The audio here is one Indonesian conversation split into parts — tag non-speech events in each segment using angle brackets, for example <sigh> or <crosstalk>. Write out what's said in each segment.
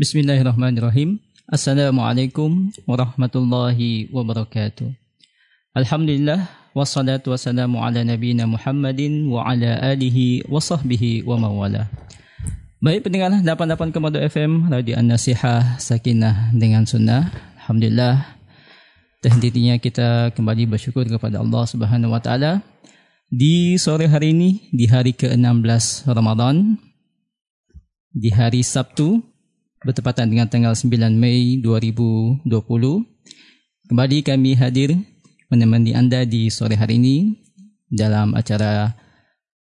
Bismillahirrahmanirrahim. Assalamualaikum warahmatullahi wabarakatuh. Alhamdulillah wassalatu wassalamu ala nabiyina Muhammadin wa ala alihi wa sahbihi wa mawala. Baik pendengar 88,2 FM Radio An-Nasihah Sakinah dengan Sunnah. Alhamdulillah Terhentinya kita kembali bersyukur kepada Allah Subhanahu wa taala di sore hari ini di hari ke-16 Ramadan di hari Sabtu bertepatan dengan tanggal 9 Mei 2020. Kembali kami hadir menemani anda di sore hari ini dalam acara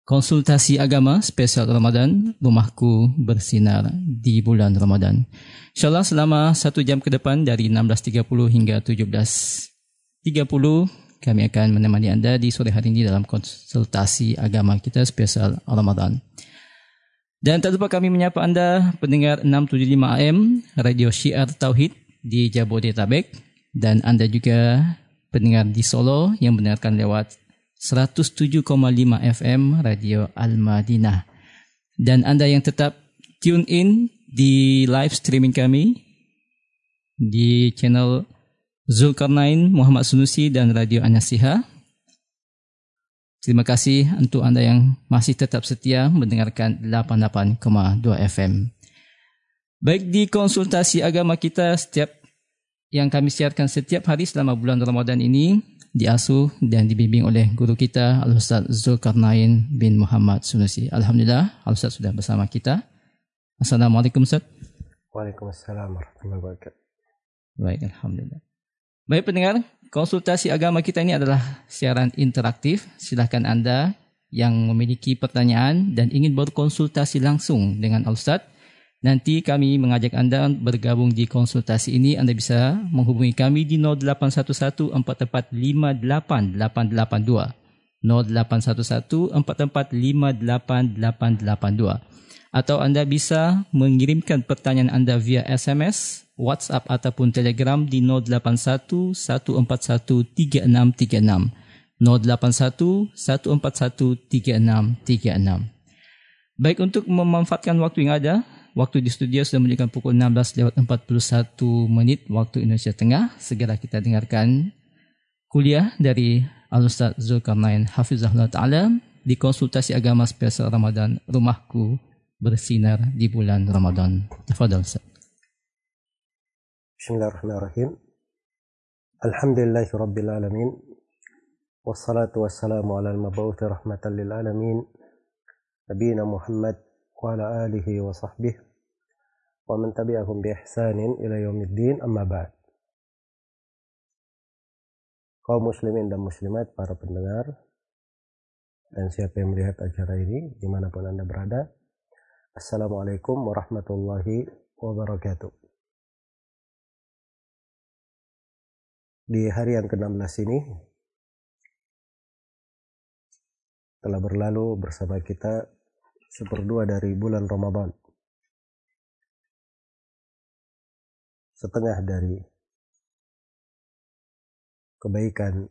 konsultasi agama spesial Ramadan Rumahku Bersinar di bulan Ramadan. InsyaAllah selama satu jam ke depan dari 16.30 hingga 17.30 kami akan menemani anda di sore hari ini dalam konsultasi agama kita spesial Ramadan. Dan tak lupa kami menyapa anda pendengar 675 AM Radio Syiar Tauhid di Jabodetabek dan anda juga pendengar di Solo yang mendengarkan lewat 107,5 FM Radio Al-Madinah. Dan anda yang tetap tune in di live streaming kami di channel Zulkarnain Muhammad Sunusi dan Radio Anasiha Terima kasih untuk anda yang masih tetap setia mendengarkan 88,2 FM. Baik di konsultasi agama kita setiap yang kami siarkan setiap hari selama bulan Ramadan ini diasuh dan dibimbing oleh guru kita Al-Ustaz Zulkarnain bin Muhammad Sunusi. Alhamdulillah Al-Ustaz sudah bersama kita. Assalamualaikum Ustaz. Waalaikumsalam warahmatullahi wabarakatuh. Baik, Alhamdulillah. Baik pendengar, konsultasi agama kita ini adalah siaran interaktif. Silahkan Anda yang memiliki pertanyaan dan ingin berkonsultasi langsung dengan Al-Ustaz. Nanti kami mengajak Anda bergabung di konsultasi ini. Anda bisa menghubungi kami di 0811 4458 882. 0811 4458 882. Atau Anda bisa mengirimkan pertanyaan Anda via SMS WhatsApp ataupun Telegram di 081 141 3636. 081 141 3636. Baik untuk memanfaatkan waktu yang ada, waktu di studio sudah menunjukkan pukul 16 lewat 41 menit waktu Indonesia Tengah. Segera kita dengarkan kuliah dari Al-Ustaz Zulkarnain Hafizahullah Ta'ala di konsultasi agama spesial Ramadan Rumahku Bersinar di bulan Ramadan. Tafadhal Ustaz. بسم الله الرحمن الرحيم الحمد لله رب العالمين والصلاة والسلام على المبعوث رحمة للعالمين نبينا محمد وعلى آله وصحبه ومن تبعهم بإحسان إلى يوم الدين أما بعد kaum muslimin dan muslimat para pendengar dan siapa yang melihat acara ini dimanapun anda berada Assalamualaikum warahmatullahi wabarakatuh di hari yang ke-16 ini telah berlalu bersama kita seperdua dari bulan Ramadan. Setengah dari kebaikan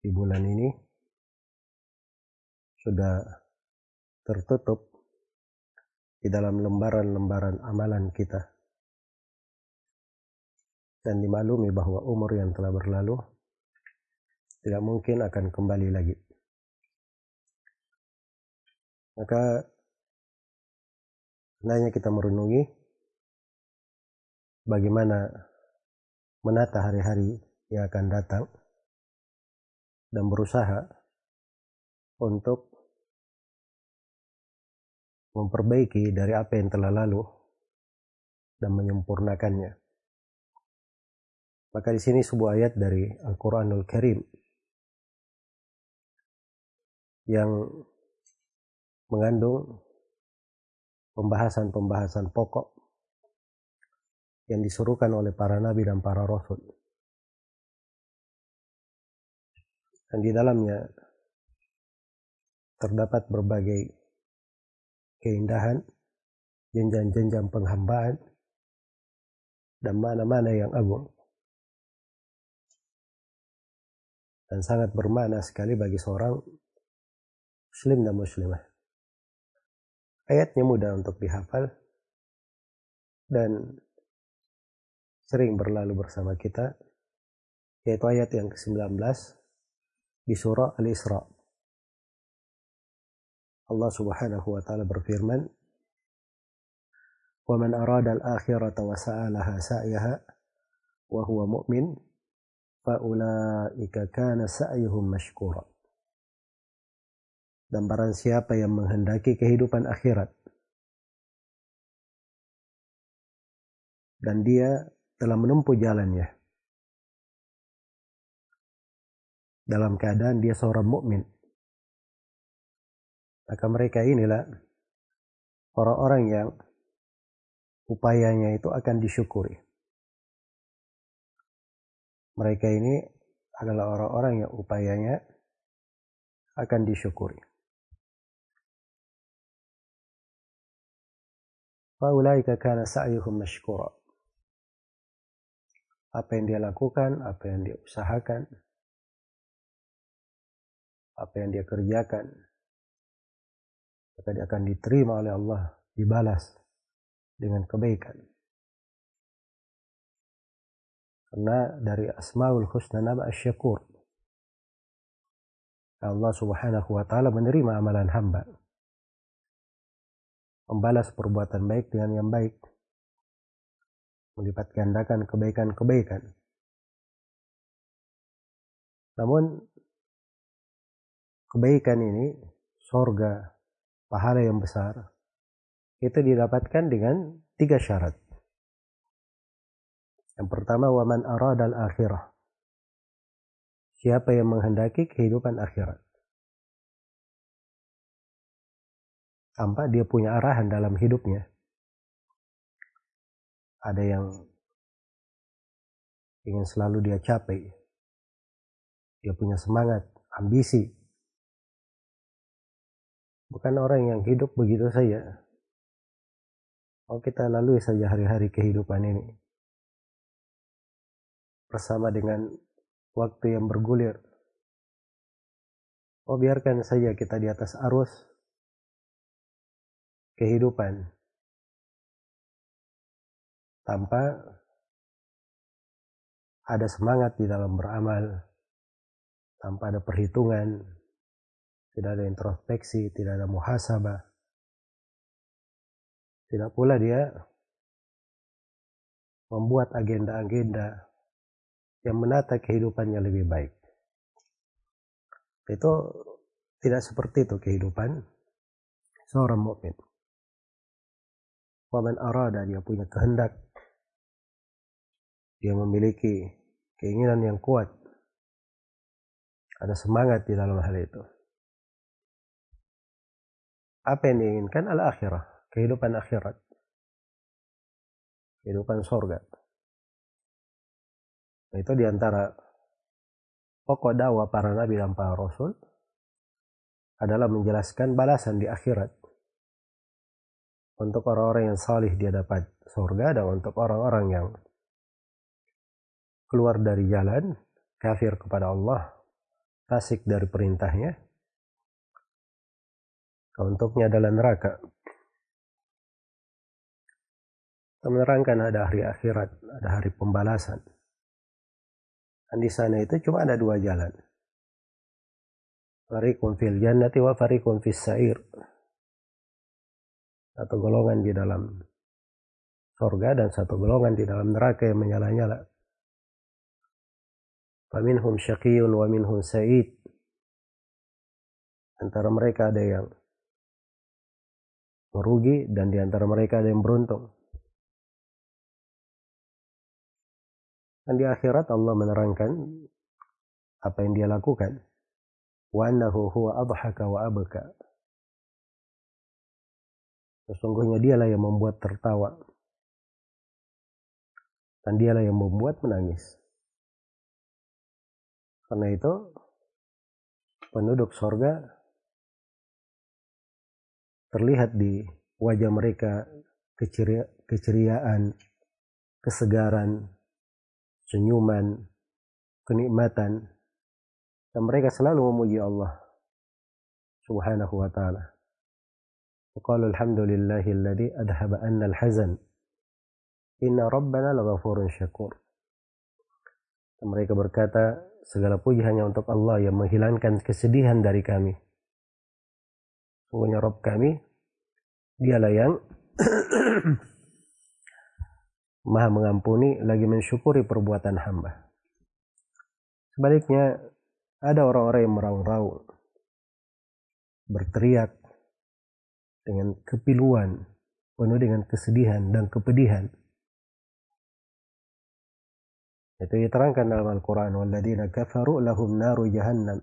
di bulan ini sudah tertutup di dalam lembaran-lembaran amalan kita dan dimaklumi bahwa umur yang telah berlalu tidak mungkin akan kembali lagi. Maka hendaknya kita merenungi bagaimana menata hari-hari yang akan datang dan berusaha untuk memperbaiki dari apa yang telah lalu dan menyempurnakannya. Maka di sini sebuah ayat dari Al-Quranul Karim yang mengandung pembahasan-pembahasan pokok yang disuruhkan oleh para nabi dan para rasul. Dan di dalamnya terdapat berbagai keindahan, jenjang-jenjang penghambaan, dan mana-mana yang agung. Dan sangat bermakna sekali bagi seorang muslim dan muslimah. Ayatnya mudah untuk dihafal dan sering berlalu bersama kita yaitu ayat yang ke-19 di surah Al-Isra. Allah Subhanahu wa taala berfirman, "Wa man arada al-akhirata wa sa'alaha sa'yaha wa huwa mu'min, fa ulaika kana sa'yuhum mashkura." Dan barang siapa yang menghendaki kehidupan akhirat dan dia telah menempuh jalannya dalam keadaan dia seorang mukmin maka mereka inilah orang-orang yang upayanya itu akan disyukuri. Mereka ini adalah orang-orang yang upayanya akan disyukuri. Faulaika kana sa'yuhum mashkura. Apa yang dia lakukan, apa yang dia usahakan, apa yang dia kerjakan, maka dia akan diterima oleh Allah, dibalas dengan kebaikan. Karena dari Asmaul Husna nama Asyakur. Allah subhanahu wa ta'ala menerima amalan hamba. Membalas perbuatan baik dengan yang baik. Melipat gandakan kebaikan-kebaikan. Namun, kebaikan ini, sorga, pahala yang besar itu didapatkan dengan tiga syarat. Yang pertama, waman arad al akhirah. Siapa yang menghendaki kehidupan akhirat. Tanpa dia punya arahan dalam hidupnya. Ada yang ingin selalu dia capai. Dia punya semangat, ambisi, Bukan orang yang hidup begitu saja. Oh kita lalui saja hari-hari kehidupan ini. Bersama dengan waktu yang bergulir. Oh biarkan saja kita di atas arus kehidupan. Tanpa ada semangat di dalam beramal. Tanpa ada perhitungan tidak ada introspeksi, tidak ada muhasabah. Tidak pula dia membuat agenda-agenda yang menata kehidupannya lebih baik. Itu tidak seperti itu kehidupan seorang mukmin. Waman arada dia punya kehendak. Dia memiliki keinginan yang kuat. Ada semangat di dalam hal itu apa yang diinginkan adalah akhirah, kehidupan akhirat. Kehidupan sorga. Nah, itu di antara pokok dakwah para nabi dan para rasul adalah menjelaskan balasan di akhirat. Untuk orang-orang yang salih dia dapat sorga dan untuk orang-orang yang keluar dari jalan, kafir kepada Allah, fasik dari perintahnya, untuknya adalah neraka. Kita menerangkan ada hari akhirat, ada hari pembalasan. Dan di sana itu cuma ada dua jalan. Fariqun fil jannati wa fariqun fis sa'ir. Satu golongan di dalam sorga dan satu golongan di dalam neraka yang menyala-nyala. Faminhum syaqiyun wa minhum sa'id. Antara mereka ada yang merugi dan di antara mereka ada yang beruntung. Dan di akhirat Allah menerangkan apa yang dia lakukan. Wa annahu huwa adhaka wa abka. Sesungguhnya dialah yang membuat tertawa. Dan dialah yang membuat menangis. Karena itu, penduduk sorga terlihat di wajah mereka keceria, keceriaan, kesegaran, senyuman, kenikmatan. Dan mereka selalu memuji Allah subhanahu wa ta'ala. وقالوا الحمد لله الذي أذهب أن الحزن Inna rabbana laghafurun syakur. Mereka berkata, segala puji hanya untuk Allah yang menghilangkan kesedihan dari kami. Sungguhnya Rob kami, dialah yang <clears throat> maha mengampuni lagi mensyukuri perbuatan hamba. Sebaliknya, ada orang-orang yang meraung-raung, berteriak dengan kepiluan, penuh dengan kesedihan dan kepedihan. Itu diterangkan dalam Al-Quran. وَالَّذِينَ كَفَرُوا لَهُمْ نَارُ جَهَنَّمْ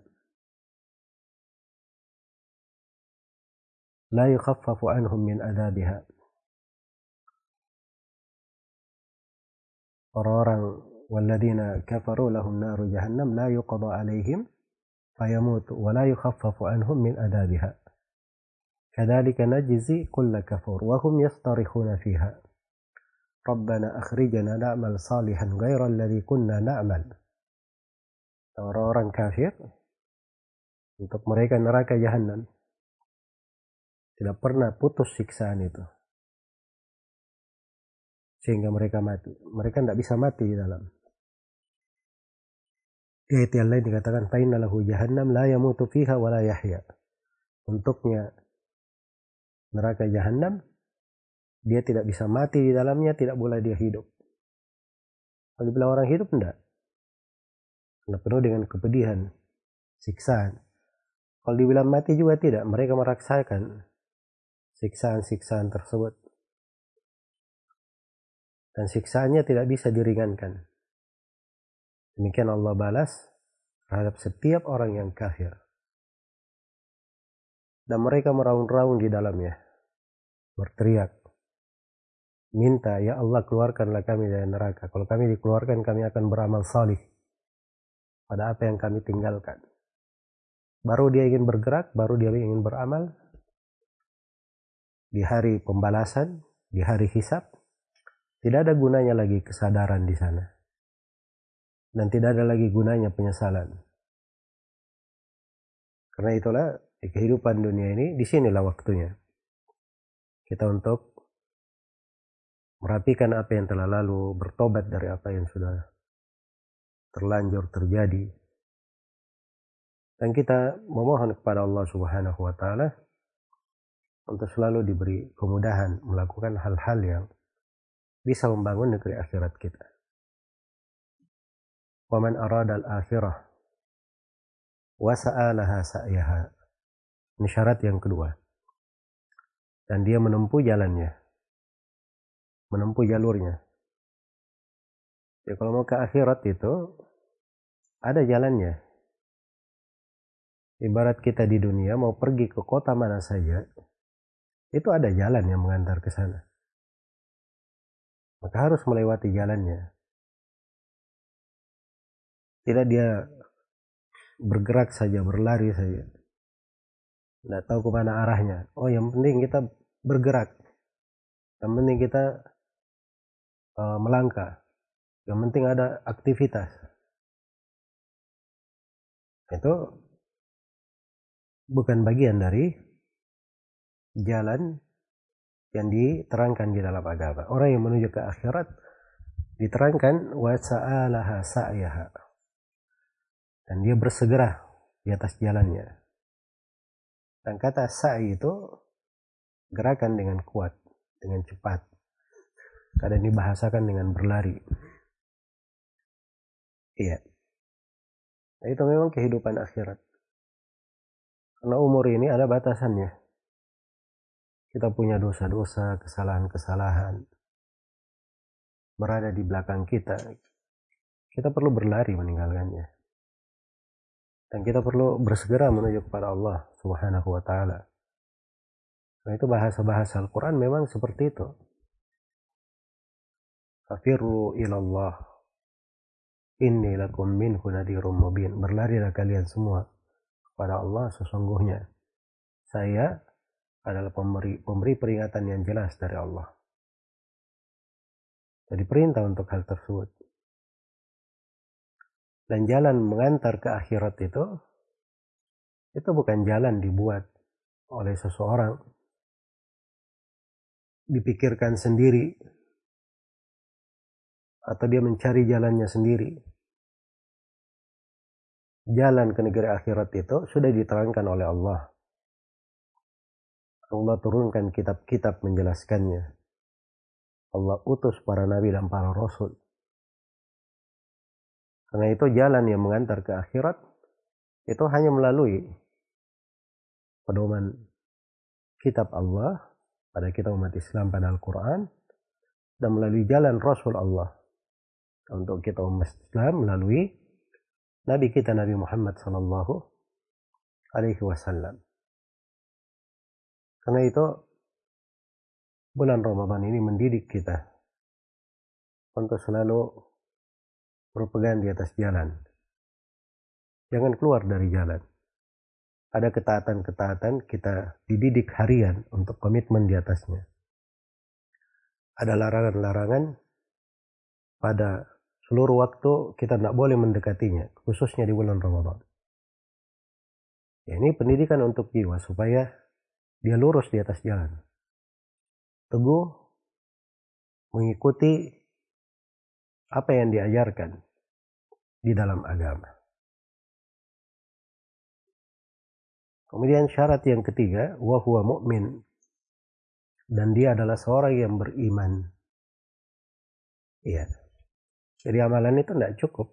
لَا يُخَفَّفُ عَنْهُمْ مِنْ adabiha. Orang-orang والذين كفروا لهم نار جهنم لا يقضى عليهم فيموت ولا يخفف عنهم من عذابها كذلك نجزي كل كفور وهم يصطرخون فيها. ربنا أخرجنا نعمل صالحا غير الذي كنا نعمل. orang-orang kafir untuk mereka neraka jahanam tidak pernah putus siksaan itu sehingga mereka mati. Mereka tidak bisa mati di dalam. Ayat yang lain dikatakan fa'inna lahu jahannam la yamutu fiha wa la yahya. Untuknya neraka jahanam dia tidak bisa mati di dalamnya tidak boleh dia hidup. Kalau dibilang orang hidup enggak karena penuh dengan kepedihan siksaan. Kalau dibilang mati juga tidak mereka merasakan siksaan-siksaan tersebut. Dan siksaannya tidak bisa diringankan. Demikian Allah balas terhadap setiap orang yang kafir. Dan mereka meraung-raung di dalamnya. Berteriak. Minta, ya Allah keluarkanlah kami dari neraka. Kalau kami dikeluarkan, kami akan beramal salih. Pada apa yang kami tinggalkan. Baru dia ingin bergerak, baru dia ingin beramal, di hari pembalasan, di hari hisab, tidak ada gunanya lagi kesadaran di sana. Dan tidak ada lagi gunanya penyesalan. Karena itulah di kehidupan dunia ini, di sinilah waktunya. Kita untuk merapikan apa yang telah lalu, bertobat dari apa yang sudah terlanjur terjadi. Dan kita memohon kepada Allah Subhanahu wa taala untuk selalu diberi kemudahan melakukan hal-hal yang bisa membangun negeri akhirat kita. Waman arada al-akhirah wa sa'alaha sa'yaha. Ini syarat yang kedua. Dan dia menempuh jalannya. Menempuh jalurnya. Ya kalau mau ke akhirat itu ada jalannya. Ibarat kita di dunia mau pergi ke kota mana saja, itu ada jalan yang mengantar ke sana. Maka harus melewati jalannya. Tidak dia bergerak saja, berlari saja. Tidak tahu ke mana arahnya. Oh yang penting kita bergerak. Yang penting kita uh, melangkah. Yang penting ada aktivitas. Itu bukan bagian dari jalan yang diterangkan di dalam agama. Orang yang menuju ke akhirat diterangkan wa sa'alaha sa'yaha. Dan dia bersegera di atas jalannya. Dan kata sa'i itu gerakan dengan kuat, dengan cepat. Kadang dibahasakan dengan berlari. Iya. Nah, itu memang kehidupan akhirat. Karena umur ini ada batasannya kita punya dosa-dosa, kesalahan-kesalahan berada di belakang kita. Kita perlu berlari meninggalkannya. Dan kita perlu bersegera menuju kepada Allah Subhanahu wa taala. Nah, itu bahasa-bahasa Al-Qur'an memang seperti itu. Fafirru ilallah. Inni lakum minhu nadhirum mubin. Berlarilah kalian semua kepada Allah sesungguhnya. Saya adalah pemberi, pemberi peringatan yang jelas dari Allah. Jadi perintah untuk hal tersebut. Dan jalan mengantar ke akhirat itu, itu bukan jalan dibuat oleh seseorang. Dipikirkan sendiri. atau dia mencari jalannya sendiri. Jalan ke negeri akhirat itu sudah diterangkan oleh Allah. Allah turunkan kitab-kitab menjelaskannya. Allah utus para nabi dan para rasul. Karena itu jalan yang mengantar ke akhirat itu hanya melalui pedoman kitab Allah pada kita umat Islam pada Al-Quran dan melalui jalan Rasul Allah untuk kita umat Islam melalui Nabi kita Nabi Muhammad Sallallahu Alaihi Wasallam. Karena itu bulan Ramadan ini mendidik kita untuk selalu berpegang di atas jalan Jangan keluar dari jalan. Ada ketaatan-ketaatan kita dididik harian untuk komitmen di atasnya. Ada larangan-larangan pada seluruh waktu kita tidak boleh mendekatinya, khususnya di bulan Ramadan. Ya, ini pendidikan untuk jiwa supaya dia lurus di atas jalan. Teguh mengikuti apa yang diajarkan di dalam agama. Kemudian syarat yang ketiga, wahwa mu'min. Dan dia adalah seorang yang beriman. Iya. Jadi amalan itu tidak cukup.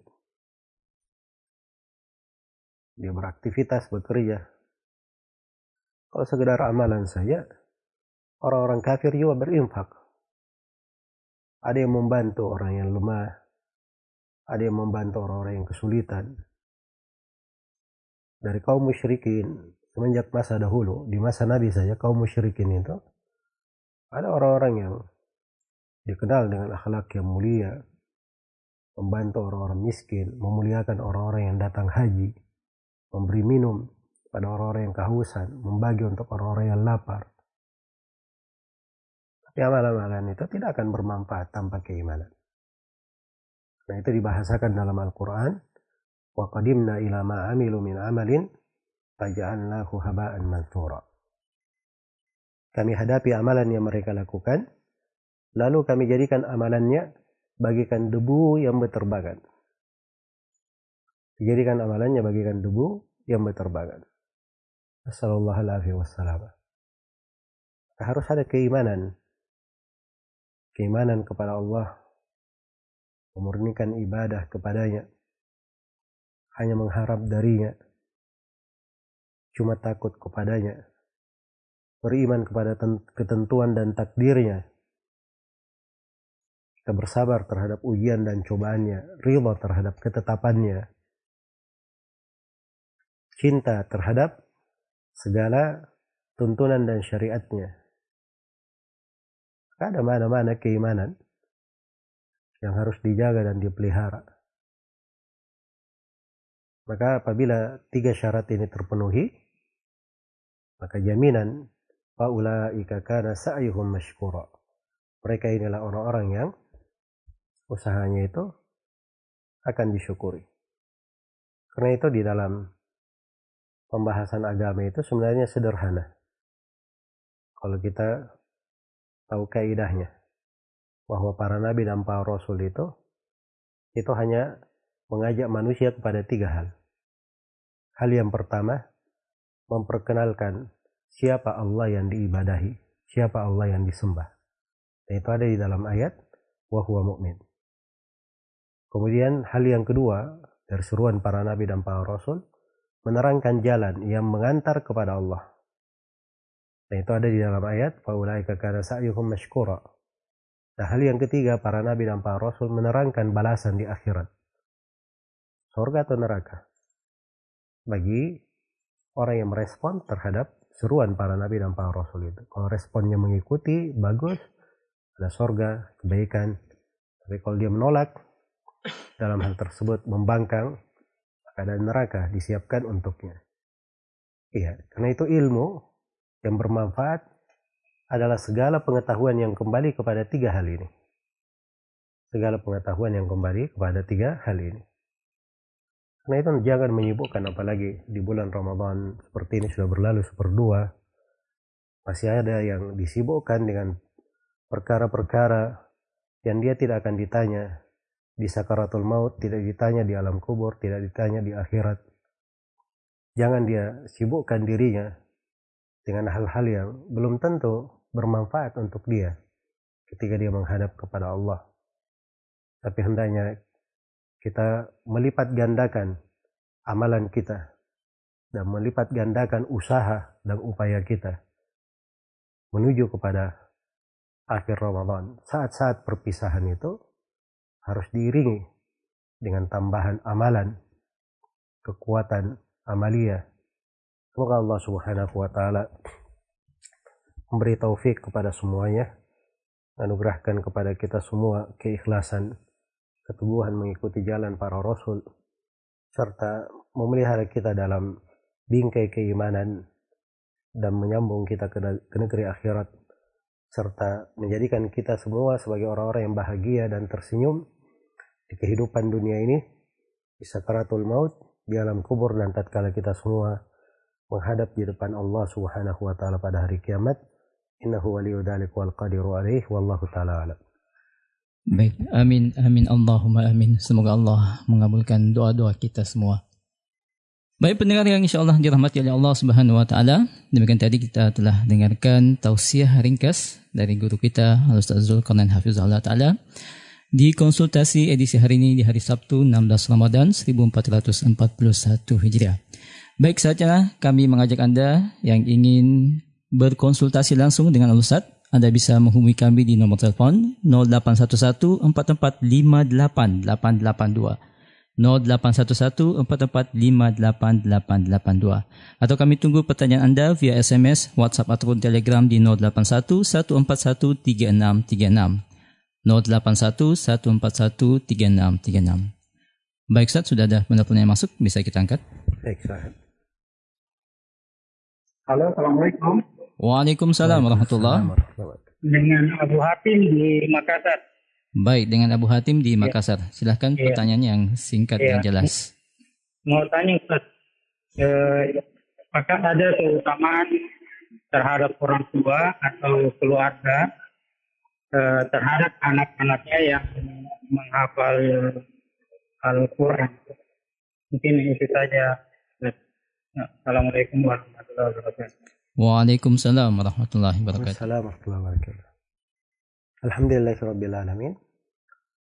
Dia beraktivitas, bekerja. Kalau sekedar amalan saja, orang-orang kafir juga berinfak. Ada yang membantu orang yang lemah. Ada yang membantu orang-orang yang kesulitan. Dari kaum musyrikin, semenjak masa dahulu di masa Nabi saja kaum musyrikin itu ada orang-orang yang dikenal dengan akhlak yang mulia membantu orang-orang miskin memuliakan orang-orang yang datang haji memberi minum pada orang-orang yang kehausan membagi untuk orang-orang yang lapar tapi amalan-amalan itu tidak akan bermanfaat tanpa keimanan nah itu dibahasakan dalam Al-Quran qadimna ila ma amilu min amalin faja'alnahu haba'an mansura. Kami hadapi amalan yang mereka lakukan, lalu kami jadikan amalannya bagikan debu yang berterbangan. Dijadikan amalannya bagikan debu yang berterbangan. Assalamualaikum warahmatullahi Harus ada keimanan. Keimanan kepada Allah. Memurnikan ibadah kepadanya. Hanya mengharap darinya cuma takut kepadanya, beriman kepada ketentuan dan takdirnya. Kita bersabar terhadap ujian dan cobaannya, ridha terhadap ketetapannya, cinta terhadap segala tuntunan dan syariatnya. Ada mana-mana keimanan yang harus dijaga dan dipelihara. Maka apabila tiga syarat ini terpenuhi, maka jaminan faulaika kana sa'yuhum mashkura. Mereka inilah orang-orang yang usahanya itu akan disyukuri. Karena itu di dalam pembahasan agama itu sebenarnya sederhana. Kalau kita tahu kaidahnya bahwa para nabi dan para rasul itu itu hanya mengajak manusia kepada tiga hal. Hal yang pertama, memperkenalkan siapa Allah yang diibadahi, siapa Allah yang disembah. Dan itu ada di dalam ayat wahwa mukmin. Kemudian hal yang kedua dari seruan para nabi dan para rasul menerangkan jalan yang mengantar kepada Allah. Dan itu ada di dalam ayat faulaika kana sa'yuhum mashkura. Nah, hal yang ketiga para nabi dan para rasul menerangkan balasan di akhirat. Surga atau neraka. Bagi orang yang merespon terhadap seruan para nabi dan para rasul itu. Kalau responnya mengikuti, bagus, ada sorga, kebaikan. Tapi kalau dia menolak, dalam hal tersebut membangkang, ada neraka disiapkan untuknya. Iya, karena itu ilmu yang bermanfaat adalah segala pengetahuan yang kembali kepada tiga hal ini. Segala pengetahuan yang kembali kepada tiga hal ini. Karena itu jangan menyibukkan apalagi di bulan Ramadan seperti ini sudah berlalu seperdua. Masih ada yang disibukkan dengan perkara-perkara yang dia tidak akan ditanya di sakaratul maut, tidak ditanya di alam kubur, tidak ditanya di akhirat. Jangan dia sibukkan dirinya dengan hal-hal yang belum tentu bermanfaat untuk dia ketika dia menghadap kepada Allah. Tapi hendaknya kita melipat gandakan amalan kita dan melipat gandakan usaha dan upaya kita menuju kepada akhir Ramadan. Saat-saat perpisahan itu harus diiringi dengan tambahan amalan, kekuatan amalia. Semoga Allah Subhanahu wa taala memberi taufik kepada semuanya, anugerahkan kepada kita semua keikhlasan, keteguhan mengikuti jalan para rasul serta memelihara kita dalam bingkai keimanan dan menyambung kita ke, negeri akhirat serta menjadikan kita semua sebagai orang-orang yang bahagia dan tersenyum di kehidupan dunia ini di sakaratul maut di alam kubur dan tatkala kita semua menghadap di depan Allah Subhanahu wa taala pada hari kiamat innahu waliyyu dzalik wal qadiru alaih wallahu taala alam Baik, amin, amin, Allahumma amin. Semoga Allah mengabulkan doa-doa kita semua. Baik pendengar yang insya Allah dirahmati oleh Allah Subhanahu Wa Taala. Demikian tadi kita telah dengarkan tausiah ringkas dari guru kita Al Ustaz Zulkarnain Hafizullah Taala di konsultasi edisi hari ini di hari Sabtu 16 Ramadan 1441 Hijriah. Baik saja kami mengajak Anda yang ingin berkonsultasi langsung dengan Al Ustaz anda bisa menghubungi kami di nomor telepon 0811 4458 882 0811445882 atau kami tunggu pertanyaan anda via SMS, WhatsApp ataupun Telegram di 081 141 3636 081 141 3636 Baik Ustaz, sudah ada penelpon yang masuk, bisa kita angkat? Baik, Ustaz. Halo, Assalamualaikum. Waalaikumsalam warahmatullahi wabarakatuh. Dengan Abu Hatim di Makassar. Baik, dengan Abu Hatim di iya. Makassar. Silahkan ya. pertanyaan yang singkat ya. dan jelas. Mau tanya Ustaz, eh, apakah ada keutamaan terhadap orang tua atau keluarga eh, terhadap anak-anaknya yang menghafal Al-Quran? Mungkin itu saja. Assalamualaikum warahmatullahi wabarakatuh. Waalaikumsalam warahmatullahi wabarakatuh. Waalaikumsalam warahmatullahi wabarakatuh. Alhamdulillahirrabbilalamin.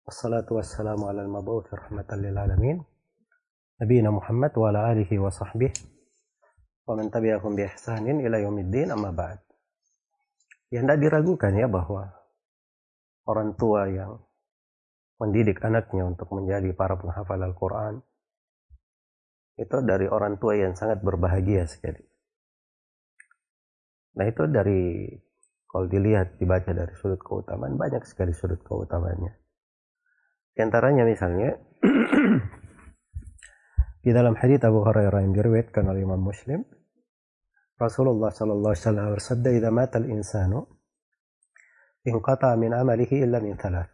Wassalatu wassalamu ala al-mabawth rahmatan lil alamin. Nabiina Muhammad wa ala alihi wa sahbihi wa man tabi'ahum bi ihsanin ila yaumiddin amma ba'd. Ya tidak diragukan ya bahwa orang tua yang mendidik anaknya untuk menjadi para penghafal Al-Quran itu dari orang tua yang sangat berbahagia sekali. Nah itu dari kalau dilihat dibaca dari sudut keutamaan banyak sekali sudut keutamaannya. Di antaranya misalnya <clears throat> di dalam hadits Abu Hurairah yang diriwayatkan oleh Imam Muslim, Rasulullah sallallahu alaihi wasallam bersabda, "Idza mata al-insanu inqata min amalihi illa min thalath."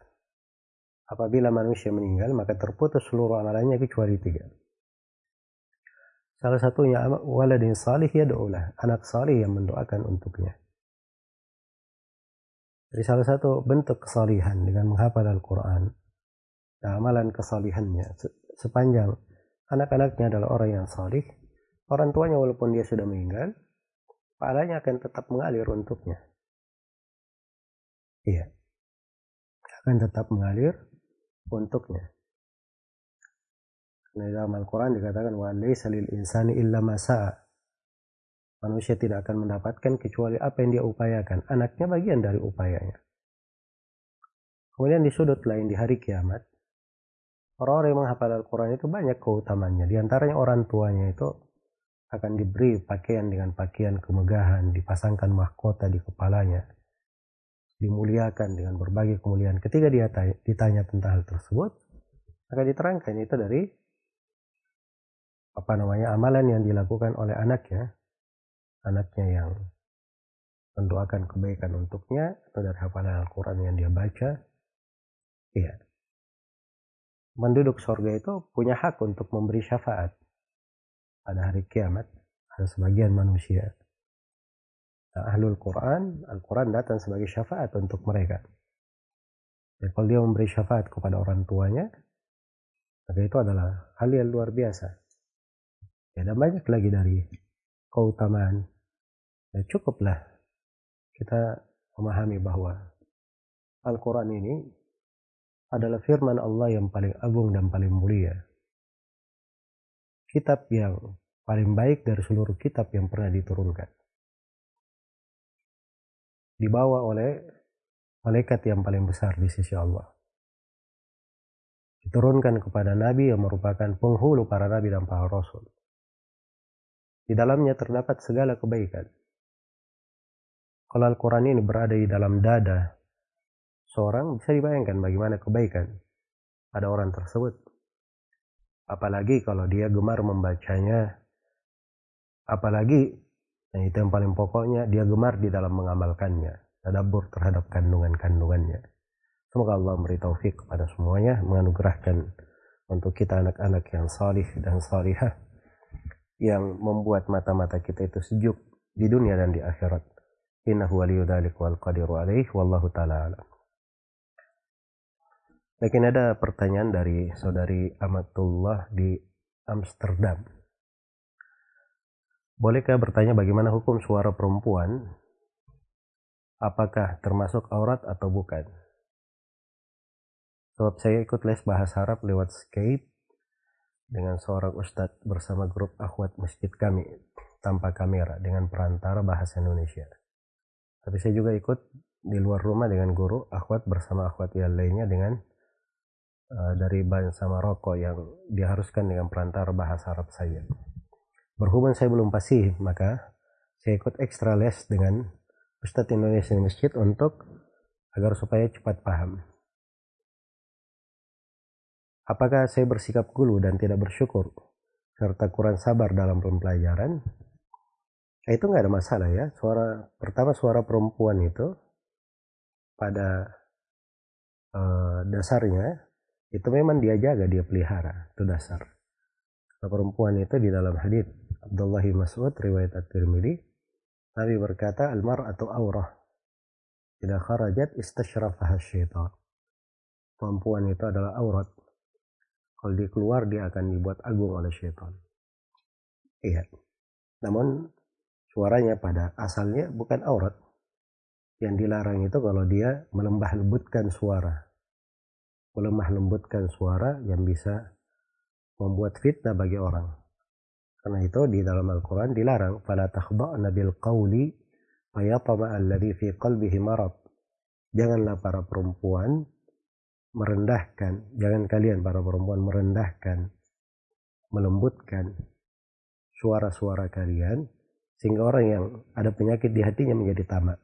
Apabila manusia meninggal, maka terputus seluruh amalannya kecuali tiga. Salah satunya waladin salih yad'ulah, anak salih yang mendoakan untuknya. Jadi salah satu bentuk kesalihan dengan menghafal Al-Quran, nah, amalan kesalihannya sepanjang anak-anaknya adalah orang yang salih, orang tuanya walaupun dia sudah meninggal, pahalanya akan tetap mengalir untuknya. Iya. Akan tetap mengalir untuknya. Karena dalam Al-Quran dikatakan, lil insani illa masa'a Manusia tidak akan mendapatkan kecuali apa yang dia upayakan. Anaknya bagian dari upayanya. Kemudian di sudut lain di hari kiamat, orang-orang yang menghafal Al-Quran itu banyak keutamaannya. Di antaranya orang tuanya itu akan diberi pakaian dengan pakaian kemegahan, dipasangkan mahkota di kepalanya, dimuliakan dengan berbagai kemuliaan. Ketika dia ditanya tentang hal tersebut, akan diterangkan itu dari apa namanya amalan yang dilakukan oleh anaknya anaknya yang mendoakan kebaikan untuknya atau dari hafalan Al-Quran yang dia baca, iya. Menduduk surga itu punya hak untuk memberi syafaat pada hari kiamat. Ada sebagian manusia. Nah, ahlul Quran, Al-Quran datang sebagai syafaat untuk mereka. Dan kalau dia memberi syafaat kepada orang tuanya, maka itu adalah hal yang luar biasa. Ya, dan banyak lagi dari keutamaan. Ya, cukuplah kita memahami bahwa Al-Quran ini adalah firman Allah yang paling agung dan paling mulia. Kitab yang paling baik dari seluruh kitab yang pernah diturunkan. Dibawa oleh malaikat yang paling besar di sisi Allah. Diturunkan kepada Nabi yang merupakan penghulu para Nabi dan para Rasul. Di dalamnya terdapat segala kebaikan. Kalau Al-Quran ini berada di dalam dada seorang, bisa dibayangkan bagaimana kebaikan pada orang tersebut. Apalagi kalau dia gemar membacanya. Apalagi, yang itu yang paling pokoknya, dia gemar di dalam mengamalkannya. Tadabur terhadap kandungan-kandungannya. Semoga Allah memberi taufik kepada semuanya, menganugerahkan untuk kita anak-anak yang salih dan salihah yang membuat mata-mata kita itu sejuk di dunia dan di akhirat. Innahu waliyu dzalik wal qadiru alaih wallahu taala alam. Mungkin ada pertanyaan dari saudari Amatullah di Amsterdam. Bolehkah bertanya bagaimana hukum suara perempuan? Apakah termasuk aurat atau bukan? Sebab saya ikut les bahasa Arab lewat Skype dengan seorang ustadz bersama grup akhwat masjid kami tanpa kamera dengan perantara bahasa Indonesia. Tapi saya juga ikut di luar rumah dengan guru akhwat bersama akhwat yang lainnya dengan uh, dari bangsa Maroko yang diharuskan dengan perantara bahasa Arab saja. Berhubung saya belum pasti, maka saya ikut ekstra les dengan Ustadz Indonesia masjid untuk agar supaya cepat paham. Apakah saya bersikap gulu dan tidak bersyukur serta kurang sabar dalam pembelajaran? Ya, itu nggak ada masalah ya. Suara pertama suara perempuan itu pada uh, dasarnya itu memang dia jaga, dia pelihara, itu dasar. Nah, perempuan itu di dalam hadis Abdullah Mas'ud riwayat At-Tirmidzi Nabi berkata almar atau aurah tidak kharajat istashrafaha syaitan. Perempuan itu adalah aurat kalau dia keluar dia akan dibuat agung oleh syaitan. Iya. Namun suaranya pada asalnya bukan aurat. Yang dilarang itu kalau dia melembah lembutkan suara. Melemah lembutkan suara yang bisa membuat fitnah bagi orang. Karena itu di dalam Al-Quran dilarang. Fala takhda'na bil qawli fayatama alladhi fi qalbihi marad. Janganlah para perempuan merendahkan, jangan kalian para perempuan merendahkan, melembutkan suara-suara kalian sehingga orang yang ada penyakit di hatinya menjadi tamak.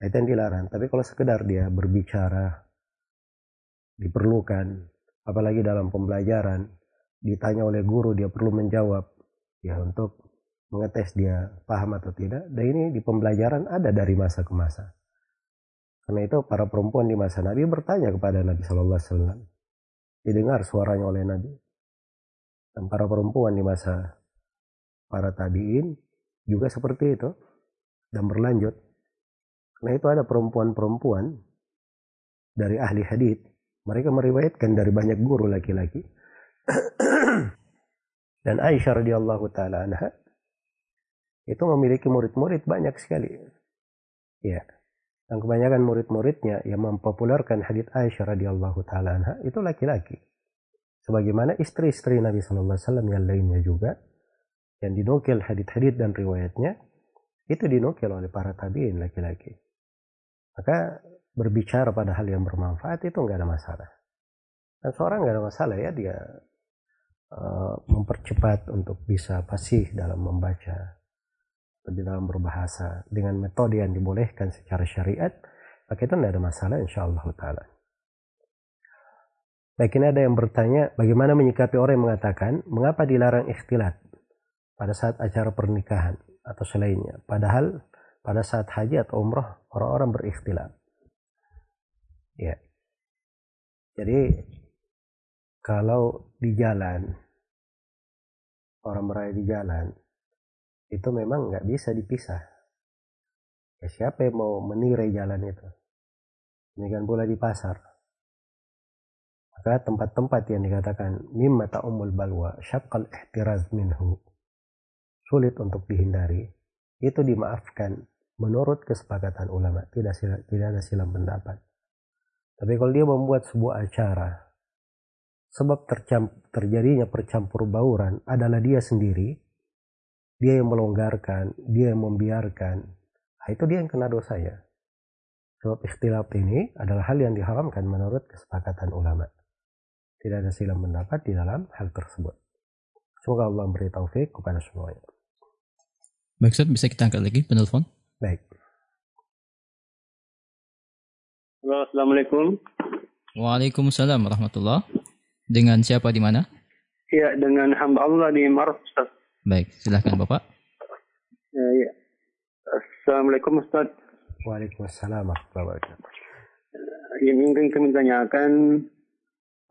Itu yang dilarang. Tapi kalau sekedar dia berbicara diperlukan, apalagi dalam pembelajaran, ditanya oleh guru dia perlu menjawab ya untuk mengetes dia paham atau tidak. Dan ini di pembelajaran ada dari masa ke masa. Karena itu para perempuan di masa Nabi bertanya kepada Nabi Shallallahu Alaihi Wasallam. Didengar suaranya oleh Nabi. Dan para perempuan di masa para tabiin juga seperti itu dan berlanjut. Karena itu ada perempuan-perempuan dari ahli hadis, mereka meriwayatkan dari banyak guru laki-laki. Dan Aisyah radhiyallahu taala anha itu memiliki murid-murid banyak sekali. Ya, dan kebanyakan murid-muridnya yang mempopulerkan hadits Aisyah radhiyallahu taala anha itu laki-laki. Sebagaimana istri-istri Nabi sallallahu alaihi wasallam yang lainnya juga yang dinukil hadits-hadits dan riwayatnya itu dinukil oleh para tabi'in laki-laki. Maka berbicara pada hal yang bermanfaat itu nggak ada masalah. Dan seorang nggak ada masalah ya dia uh, mempercepat untuk bisa fasih dalam membaca di dalam berbahasa dengan metode yang dibolehkan secara syariat, maka itu tidak ada masalah insya Allah ta'ala. Baik ini ada yang bertanya, bagaimana menyikapi orang yang mengatakan, mengapa dilarang ikhtilat pada saat acara pernikahan atau selainnya. Padahal pada saat haji atau umroh, orang-orang berikhtilat. Ya. Jadi, kalau di jalan, orang berada di jalan, itu memang nggak bisa dipisah. Ya, siapa yang mau menirai jalan itu? Demikian pula di pasar. Maka tempat-tempat yang dikatakan mimma ta'umul balwa syaqqal ihtiraz minhu sulit untuk dihindari itu dimaafkan menurut kesepakatan ulama tidak sila, tidak ada silam pendapat tapi kalau dia membuat sebuah acara sebab terjadinya percampur bauran adalah dia sendiri dia yang melonggarkan dia yang membiarkan nah, itu dia yang kena dosa ya sebab ikhtilaf ini adalah hal yang diharamkan menurut kesepakatan ulama tidak ada silam pendapat di dalam hal tersebut. Semoga Allah memberi taufik kepada semuanya. Baik, Ustaz, bisa kita angkat lagi penelpon? Baik. Assalamualaikum. Waalaikumsalam warahmatullah. Dengan siapa di mana? Ya, dengan hamba Allah di Maruf, Ustaz. Baik, silahkan Bapak. Ya, ya. Assalamualaikum Ustaz. Waalaikumsalam warahmatullahi wabarakatuh. Yang ingin kami tanyakan,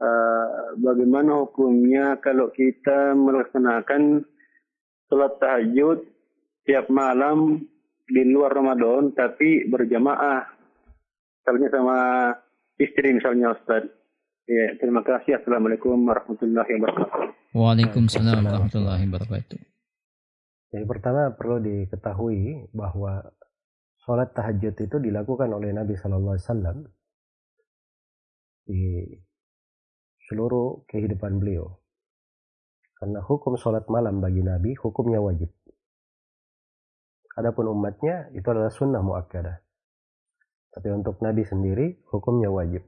uh, bagaimana hukumnya kalau kita melaksanakan sholat tahajud tiap malam di luar Ramadan tapi berjamaah misalnya sama istri misalnya Ustaz. Ya, terima kasih. Assalamualaikum warahmatullahi wabarakatuh. Waalaikumsalam warahmatullahi wabarakatuh. Yang pertama perlu diketahui bahwa sholat tahajud itu dilakukan oleh Nabi Shallallahu Alaihi Wasallam di seluruh kehidupan beliau. Karena hukum sholat malam bagi Nabi hukumnya wajib. Adapun umatnya itu adalah sunnah muakkadah. Tapi untuk Nabi sendiri hukumnya wajib.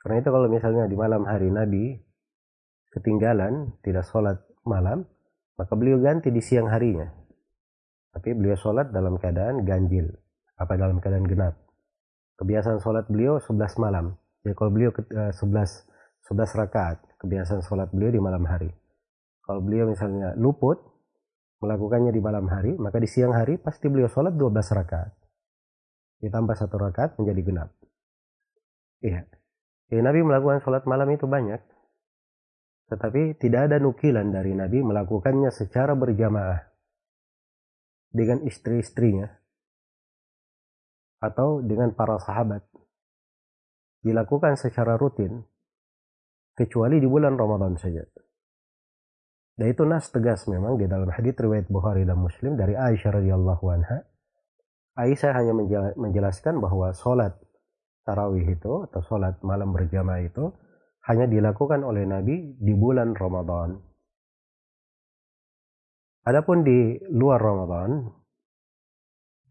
Karena itu kalau misalnya di malam hari Nabi ketinggalan tidak sholat malam, maka beliau ganti di siang harinya. Tapi beliau sholat dalam keadaan ganjil, apa dalam keadaan genap. Kebiasaan sholat beliau 11 malam. Jadi kalau beliau 11 11 rakaat kebiasaan sholat beliau di malam hari. Kalau beliau misalnya luput melakukannya di malam hari, maka di siang hari pasti beliau sholat 12 rakaat. Ditambah satu rakaat menjadi genap. Iya. Ya, Nabi melakukan sholat malam itu banyak. Tetapi tidak ada nukilan dari Nabi melakukannya secara berjamaah. Dengan istri-istrinya. Atau dengan para sahabat. Dilakukan secara rutin kecuali di bulan Ramadan saja. Dan itu nas tegas memang di dalam hadis riwayat Bukhari dan Muslim dari Aisyah radhiyallahu anha. Aisyah hanya menjelaskan bahwa sholat tarawih itu atau sholat malam berjamaah itu hanya dilakukan oleh Nabi di bulan Ramadan. Adapun di luar Ramadan,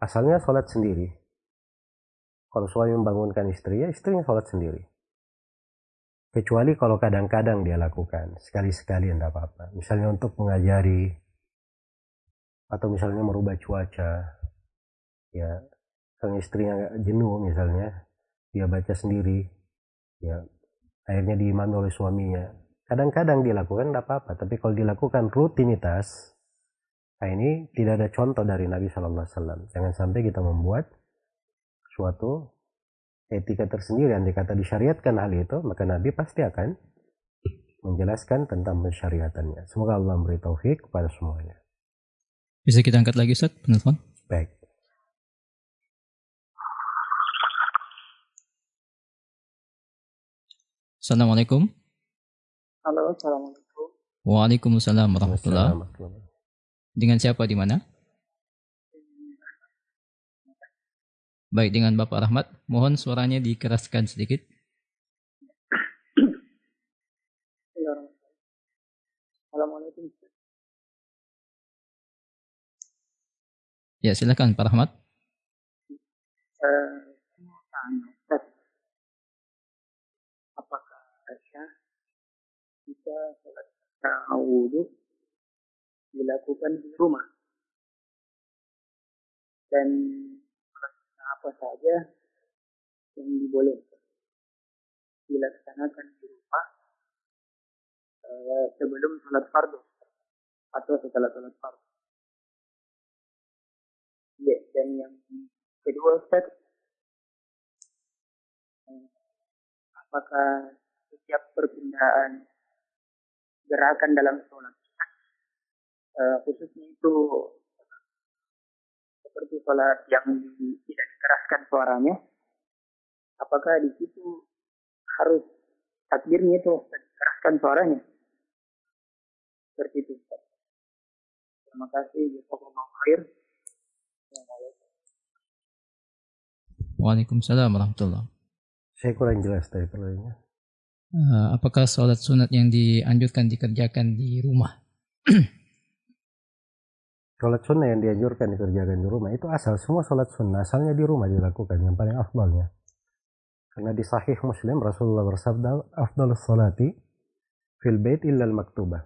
asalnya sholat sendiri. Kalau suami membangunkan istrinya, istrinya sholat sendiri. Kecuali kalau kadang-kadang dia lakukan, sekali-sekali tidak apa-apa. Misalnya untuk mengajari, atau misalnya merubah cuaca, ya, sang istrinya jenuh misalnya, dia baca sendiri, ya, akhirnya diimami oleh suaminya. Kadang-kadang dilakukan tidak apa-apa, tapi kalau dilakukan rutinitas, nah ini tidak ada contoh dari Nabi Shallallahu Alaihi Wasallam. Jangan sampai kita membuat suatu etika tersendiri yang dikata disyariatkan hal itu, maka Nabi pasti akan menjelaskan tentang pensyariatannya. Semoga Allah memberi taufik kepada semuanya. Bisa kita angkat lagi Ustaz, penelpon? Baik. Assalamualaikum. Halo, Assalamualaikum. Waalaikumsalam warahmatullahi Dengan siapa di mana? Baik dengan Bapak Rahmat, mohon suaranya dikeraskan sedikit. Assalamualaikum. Ya silakan Pak Rahmat. Uh, apakah jika sholat wudhu dilakukan di rumah. Dan apa saja yang dibolehkan. Dilaksanakan di rumah uh, sebelum sholat fardu atau setelah sholat fardu. Ya, dan yang kedua Ustaz, uh, apakah setiap perpindahan gerakan dalam sholat uh, khususnya itu seperti sholat yang tidak dikeraskan suaranya apakah di situ harus takbirnya itu keraskan suaranya? Seperti itu. Terima kasih. Jazakumullah khair. Waalaikumsalam warahmatullahi Saya kurang jelas tadi pertanyaannya. Uh, apakah sholat sunat yang dianjurkan dikerjakan di rumah? <clears throat> Sholat sunnah yang dianjurkan dikerjakan di rumah itu asal semua sholat sunnah asalnya di rumah dilakukan yang paling afdalnya. Karena di sahih muslim Rasulullah bersabda afdal salati fil bait illa al maktubah.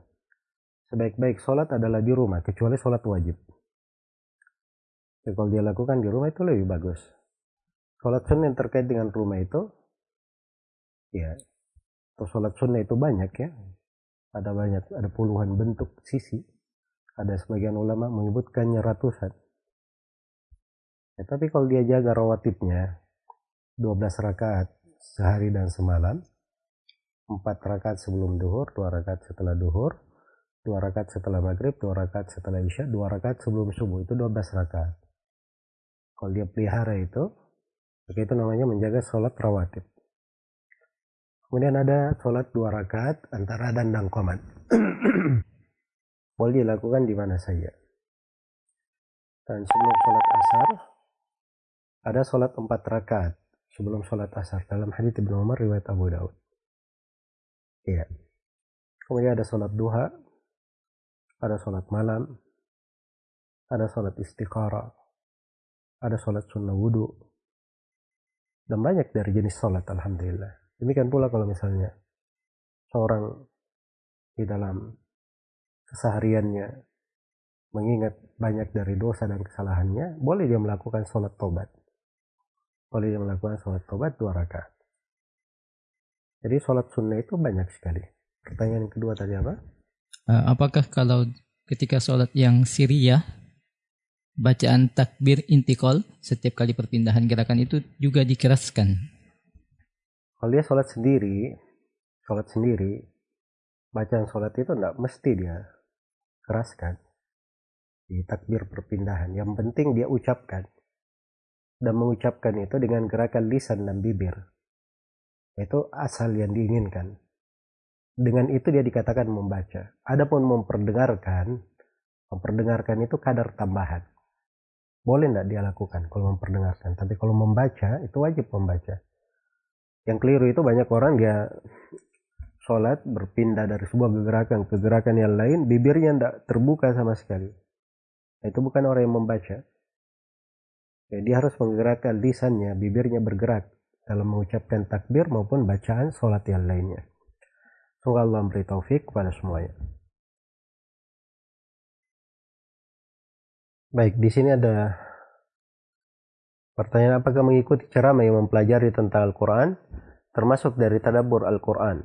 Sebaik-baik sholat adalah di rumah kecuali sholat wajib. Jadi kalau dia lakukan di rumah itu lebih bagus. Sholat sunnah yang terkait dengan rumah itu ya atau sholat sunnah itu banyak ya ada banyak ada puluhan bentuk sisi ada sebagian ulama menyebutkannya ratusan. Ya, tapi kalau dia jaga rawatibnya 12 rakaat sehari dan semalam, 4 rakaat sebelum duhur, 2 rakaat setelah duhur, 2 rakaat setelah maghrib, 2 rakaat setelah isya, 2 rakaat sebelum subuh, itu 12 rakaat. Kalau dia pelihara itu, itu namanya menjaga sholat rawatib. Kemudian ada sholat 2 rakaat antara dan dan komat. <clears throat> boleh dilakukan di mana saja. Dan sebelum sholat asar, ada sholat empat rakaat sebelum sholat asar dalam hadits Ibnu Umar riwayat Abu Daud. Iya. Kemudian ada sholat duha, ada sholat malam, ada sholat istiqara, ada sholat sunnah wudhu, dan banyak dari jenis sholat alhamdulillah. Demikian pula kalau misalnya seorang di dalam kesehariannya mengingat banyak dari dosa dan kesalahannya, boleh dia melakukan sholat tobat. Boleh dia melakukan sholat tobat dua rakaat. Jadi sholat sunnah itu banyak sekali. Pertanyaan kedua tadi apa? Uh, apakah kalau ketika sholat yang siriyah, bacaan takbir intikal setiap kali perpindahan gerakan itu juga dikeraskan? Kalau dia sholat sendiri, sholat sendiri, bacaan sholat itu tidak mesti dia keraskan di takbir perpindahan. Yang penting dia ucapkan. Dan mengucapkan itu dengan gerakan lisan dan bibir. Itu asal yang diinginkan. Dengan itu dia dikatakan membaca. Adapun memperdengarkan, memperdengarkan itu kadar tambahan. Boleh tidak dia lakukan kalau memperdengarkan. Tapi kalau membaca, itu wajib membaca. Yang keliru itu banyak orang dia sholat berpindah dari sebuah gerakan ke gerakan yang lain, bibirnya tidak terbuka sama sekali. Nah, itu bukan orang yang membaca. Ya, dia harus menggerakkan lisannya, bibirnya bergerak dalam mengucapkan takbir maupun bacaan sholat yang lainnya. Semoga Allah memberi taufik kepada semuanya. Baik, di sini ada pertanyaan apakah mengikuti ceramah yang mempelajari tentang Al-Quran termasuk dari tadabur Al-Quran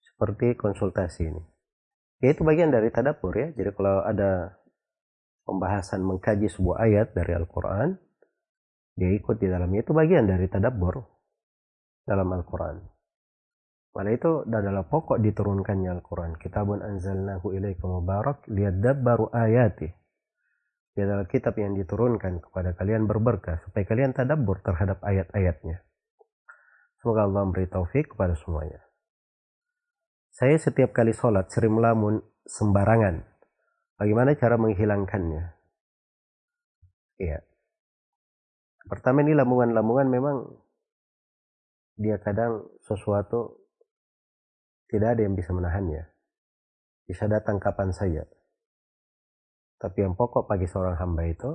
seperti konsultasi ini. Ya itu bagian dari tadabur ya. Jadi kalau ada pembahasan mengkaji sebuah ayat dari Al-Quran, dia ikut di dalamnya itu bagian dari tadabur dalam Al-Quran. Pada itu adalah pokok diturunkannya Al-Quran. Kitabun anzalnahu ilaika mubarak liyadabbaru ayati. Dia adalah kitab yang diturunkan kepada kalian berberkah supaya kalian tadabbur terhadap ayat-ayatnya. Semoga Allah memberi taufik kepada semuanya. Saya setiap kali sholat sering melamun sembarangan. Bagaimana cara menghilangkannya? Iya. Pertama ini lamungan-lamungan memang dia kadang sesuatu tidak ada yang bisa menahannya. Bisa datang kapan saja. Tapi yang pokok bagi seorang hamba itu,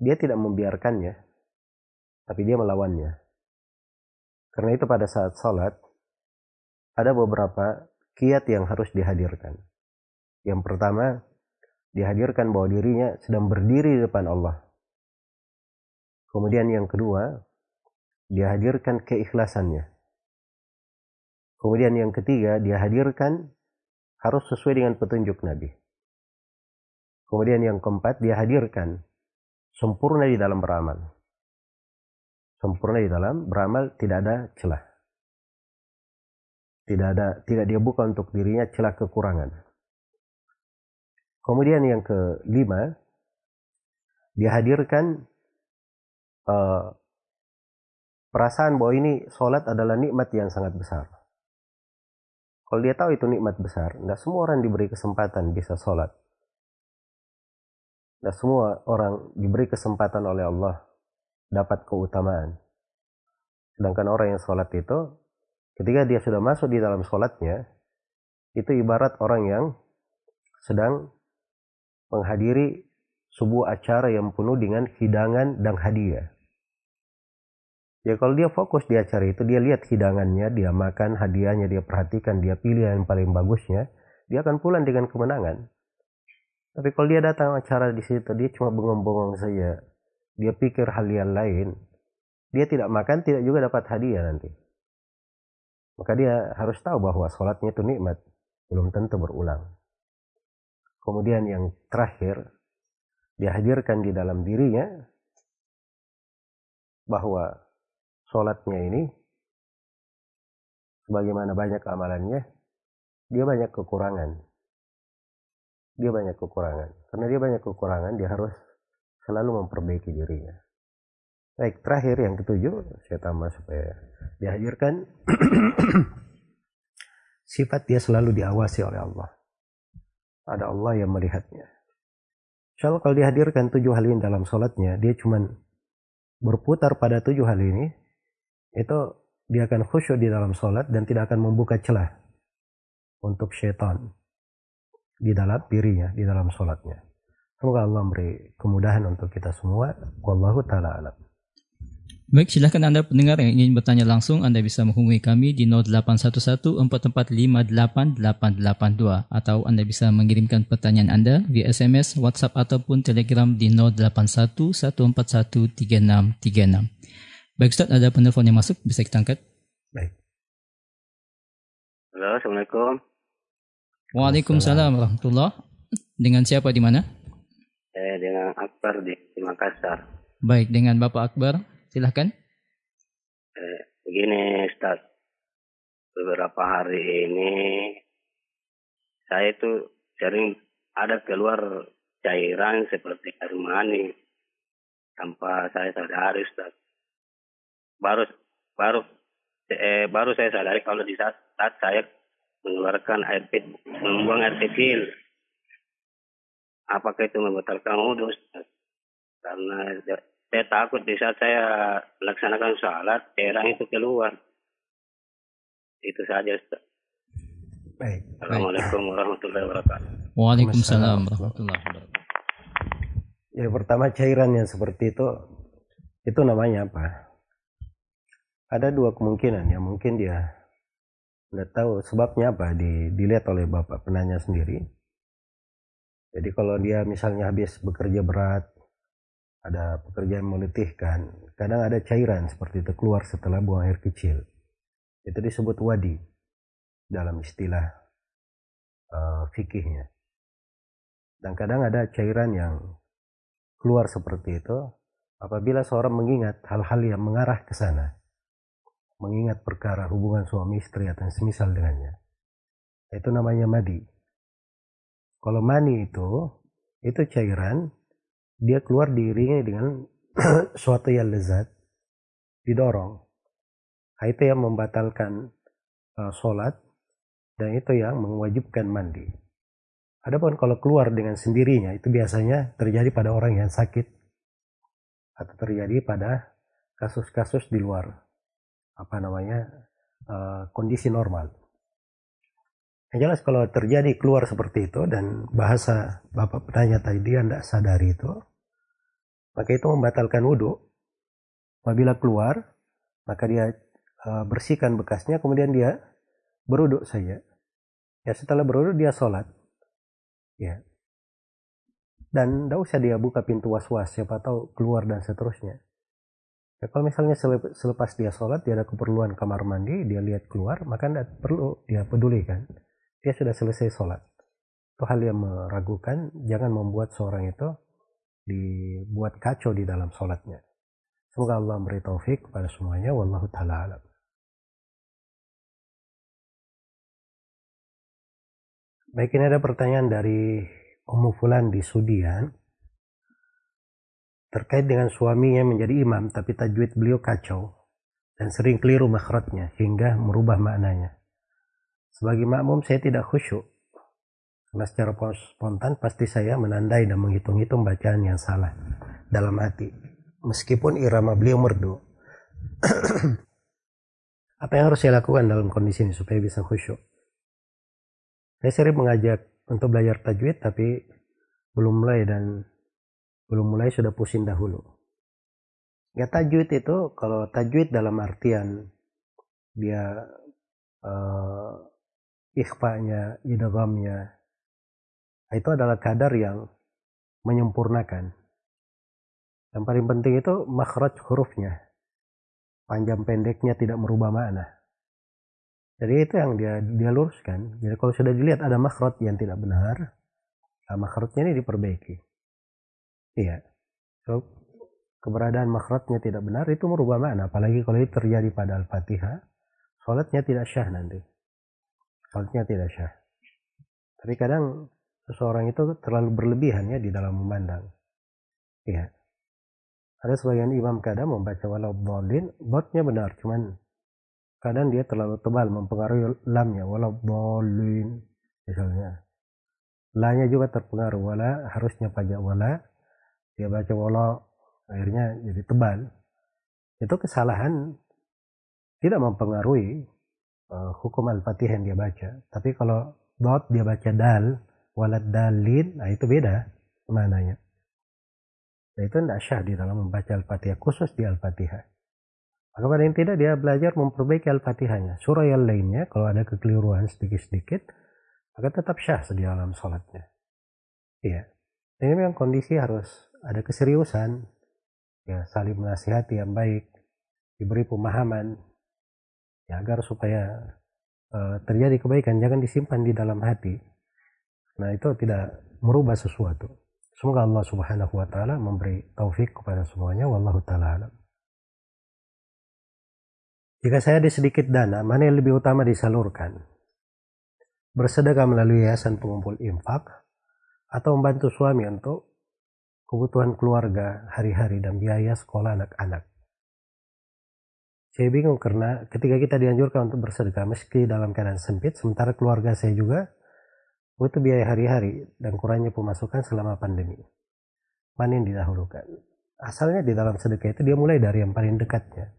dia tidak membiarkannya, tapi dia melawannya. Karena itu pada saat sholat, ada beberapa kiat yang harus dihadirkan. Yang pertama, dihadirkan bahwa dirinya sedang berdiri di depan Allah. Kemudian yang kedua, dihadirkan keikhlasannya. Kemudian yang ketiga, dihadirkan harus sesuai dengan petunjuk Nabi. Kemudian yang keempat, dihadirkan sempurna di dalam beramal. Sempurna di dalam beramal tidak ada celah. Tidak ada, tidak dia buka untuk dirinya celah kekurangan. Kemudian yang kelima, dihadirkan uh, perasaan bahwa ini sholat adalah nikmat yang sangat besar. Kalau dia tahu itu nikmat besar, tidak semua orang diberi kesempatan bisa sholat. Tidak semua orang diberi kesempatan oleh Allah dapat keutamaan. Sedangkan orang yang sholat itu, ketika dia sudah masuk di dalam sholatnya, itu ibarat orang yang sedang menghadiri sebuah acara yang penuh dengan hidangan dan hadiah. Ya kalau dia fokus di acara itu, dia lihat hidangannya, dia makan hadiahnya, dia perhatikan, dia pilih yang paling bagusnya, dia akan pulang dengan kemenangan. Tapi kalau dia datang acara di situ, dia cuma bengong-bengong saja. Dia pikir hal yang lain. Dia tidak makan, tidak juga dapat hadiah nanti. Maka dia harus tahu bahwa sholatnya itu nikmat. Belum tentu berulang. Kemudian yang terakhir, dihadirkan di dalam dirinya bahwa sholatnya ini sebagaimana banyak amalannya dia banyak kekurangan dia banyak kekurangan. Karena dia banyak kekurangan dia harus selalu memperbaiki dirinya. Baik terakhir yang ketujuh saya tambah supaya dihadirkan. <clears throat> Sifat dia selalu diawasi oleh Allah. Ada Allah yang melihatnya. Insya Allah kalau dihadirkan tujuh hal ini dalam sholatnya, dia cuman berputar pada tujuh hal ini, itu dia akan khusyuk di dalam sholat dan tidak akan membuka celah untuk syaitan di dalam dirinya, di dalam sholatnya. Semoga Allah memberi kemudahan untuk kita semua. Wallahu ta'ala alam. Baik, silahkan Anda pendengar yang ingin bertanya langsung, Anda bisa menghubungi kami di 0811-445882 atau Anda bisa mengirimkan pertanyaan Anda via SMS, WhatsApp ataupun Telegram di 0811413636. Baik Ustaz, ada penelpon yang masuk, bisa kita angkat? Baik. Halo, Assalamualaikum. Waalaikumsalam warahmatullah. Dengan siapa di mana? Eh, dengan Akbar di Makassar. Baik, dengan Bapak Akbar. Silahkan. Eh, begini, Ustaz. Beberapa hari ini saya itu sering ada keluar cairan seperti air mani tanpa saya sadari, Ustaz. Baru baru eh, baru saya sadari kalau di saat, saat saya mengeluarkan air membuang air kecil. Apakah itu membatalkan wudhu, Ustaz? Karena saya takut di saat saya melaksanakan sholat, cairan itu keluar. Itu saja, Ustaz. Baik. Assalamualaikum warahmatullahi wabarakatuh. Waalaikumsalam warahmatullahi wabarakatuh. Ya pertama cairan yang seperti itu, itu namanya apa? Ada dua kemungkinan ya, mungkin dia tidak tahu sebabnya apa, di, dilihat oleh bapak penanya sendiri. Jadi kalau dia misalnya habis bekerja berat, ada pekerjaan meletihkan, kadang ada cairan seperti itu keluar setelah buang air kecil. Itu disebut wadi dalam istilah uh, fikihnya. Dan kadang ada cairan yang keluar seperti itu apabila seorang mengingat hal-hal yang mengarah ke sana. Mengingat perkara hubungan suami istri atau semisal dengannya. Itu namanya madi. Kalau mani itu, itu cairan dia keluar diiringi dengan <clears throat> suatu yang lezat didorong nah, itu yang membatalkan uh, sholat dan itu yang mewajibkan mandi adapun kalau keluar dengan sendirinya itu biasanya terjadi pada orang yang sakit atau terjadi pada kasus-kasus di luar apa namanya uh, kondisi normal yang jelas kalau terjadi keluar seperti itu dan bahasa Bapak penanya tadi dia tidak sadari itu, maka itu membatalkan wudhu. Apabila keluar, maka dia uh, bersihkan bekasnya, kemudian dia beruduk saja. Ya setelah beruduk dia sholat. Ya. Dan tidak usah dia buka pintu was-was, siapa tahu keluar dan seterusnya. Ya, kalau misalnya selepas dia sholat, dia ada keperluan kamar mandi, dia lihat keluar, maka tidak perlu dia pedulikan. Dia sudah selesai sholat. Itu hal yang meragukan, jangan membuat seorang itu dibuat kacau di dalam sholatnya. Semoga Allah memberi taufik kepada semuanya. Wallahu ta'ala alam. Baik ini ada pertanyaan dari Ummu Fulan di Sudian. Terkait dengan suaminya menjadi imam tapi tajwid beliau kacau. dan sering keliru makhrajnya hingga merubah maknanya. Sebagai makmum saya tidak khusyuk. Karena secara spontan pasti saya menandai dan menghitung-hitung bacaan yang salah dalam hati. Meskipun irama beliau merdu. <clears throat> Apa yang harus saya lakukan dalam kondisi ini supaya bisa khusyuk? Saya sering mengajak untuk belajar tajwid tapi belum mulai dan belum mulai sudah pusing dahulu. Ya tajwid itu kalau tajwid dalam artian dia uh, ikhfanya, idghamnya itu adalah kadar yang menyempurnakan. Yang paling penting itu makhraj hurufnya. Panjang pendeknya tidak merubah makna. Jadi itu yang dia dia luruskan. Jadi kalau sudah dilihat ada makhraj yang tidak benar, nah makhrajnya ini diperbaiki. Iya. So, keberadaan makhrajnya tidak benar itu merubah makna. Apalagi kalau itu terjadi pada al-fatihah sholatnya tidak syah nanti. Sholatnya tidak syah. Tapi kadang seseorang itu terlalu berlebihan ya di dalam memandang. Iya. Ada sebagian imam kadang membaca walau bolin botnya benar cuman kadang dia terlalu tebal mempengaruhi lamnya walau bolin misalnya. Lanya juga terpengaruh wala harusnya pajak wala dia baca walau akhirnya jadi tebal. Itu kesalahan tidak mempengaruhi uh, hukum al-fatihah yang dia baca. Tapi kalau dot dia baca dal walad dalin nah itu beda mananya nah itu tidak syah di dalam membaca al-fatihah khusus di al-fatihah. Maka pada yang tidak dia belajar memperbaiki al-fatihahnya. Surah yang lainnya kalau ada kekeliruan sedikit-sedikit maka tetap syah di dalam sholatnya. Iya. Ini memang kondisi harus ada keseriusan. Ya saling menasihati yang baik. Diberi pemahaman. Ya agar supaya uh, terjadi kebaikan jangan disimpan di dalam hati. Nah itu tidak merubah sesuatu. Semoga Allah subhanahu wa ta'ala memberi taufik kepada semuanya. Wallahu ta'ala jika saya ada sedikit dana mana yang lebih utama disalurkan? Bersedekah melalui yayasan pengumpul infak atau membantu suami untuk kebutuhan keluarga hari-hari dan biaya sekolah anak-anak. Saya bingung karena ketika kita dianjurkan untuk bersedekah meski dalam keadaan sempit, sementara keluarga saya juga butuh biaya hari-hari dan kurangnya pemasukan selama pandemi. Mana yang didahulukan? Asalnya di dalam sedekah itu dia mulai dari yang paling dekatnya,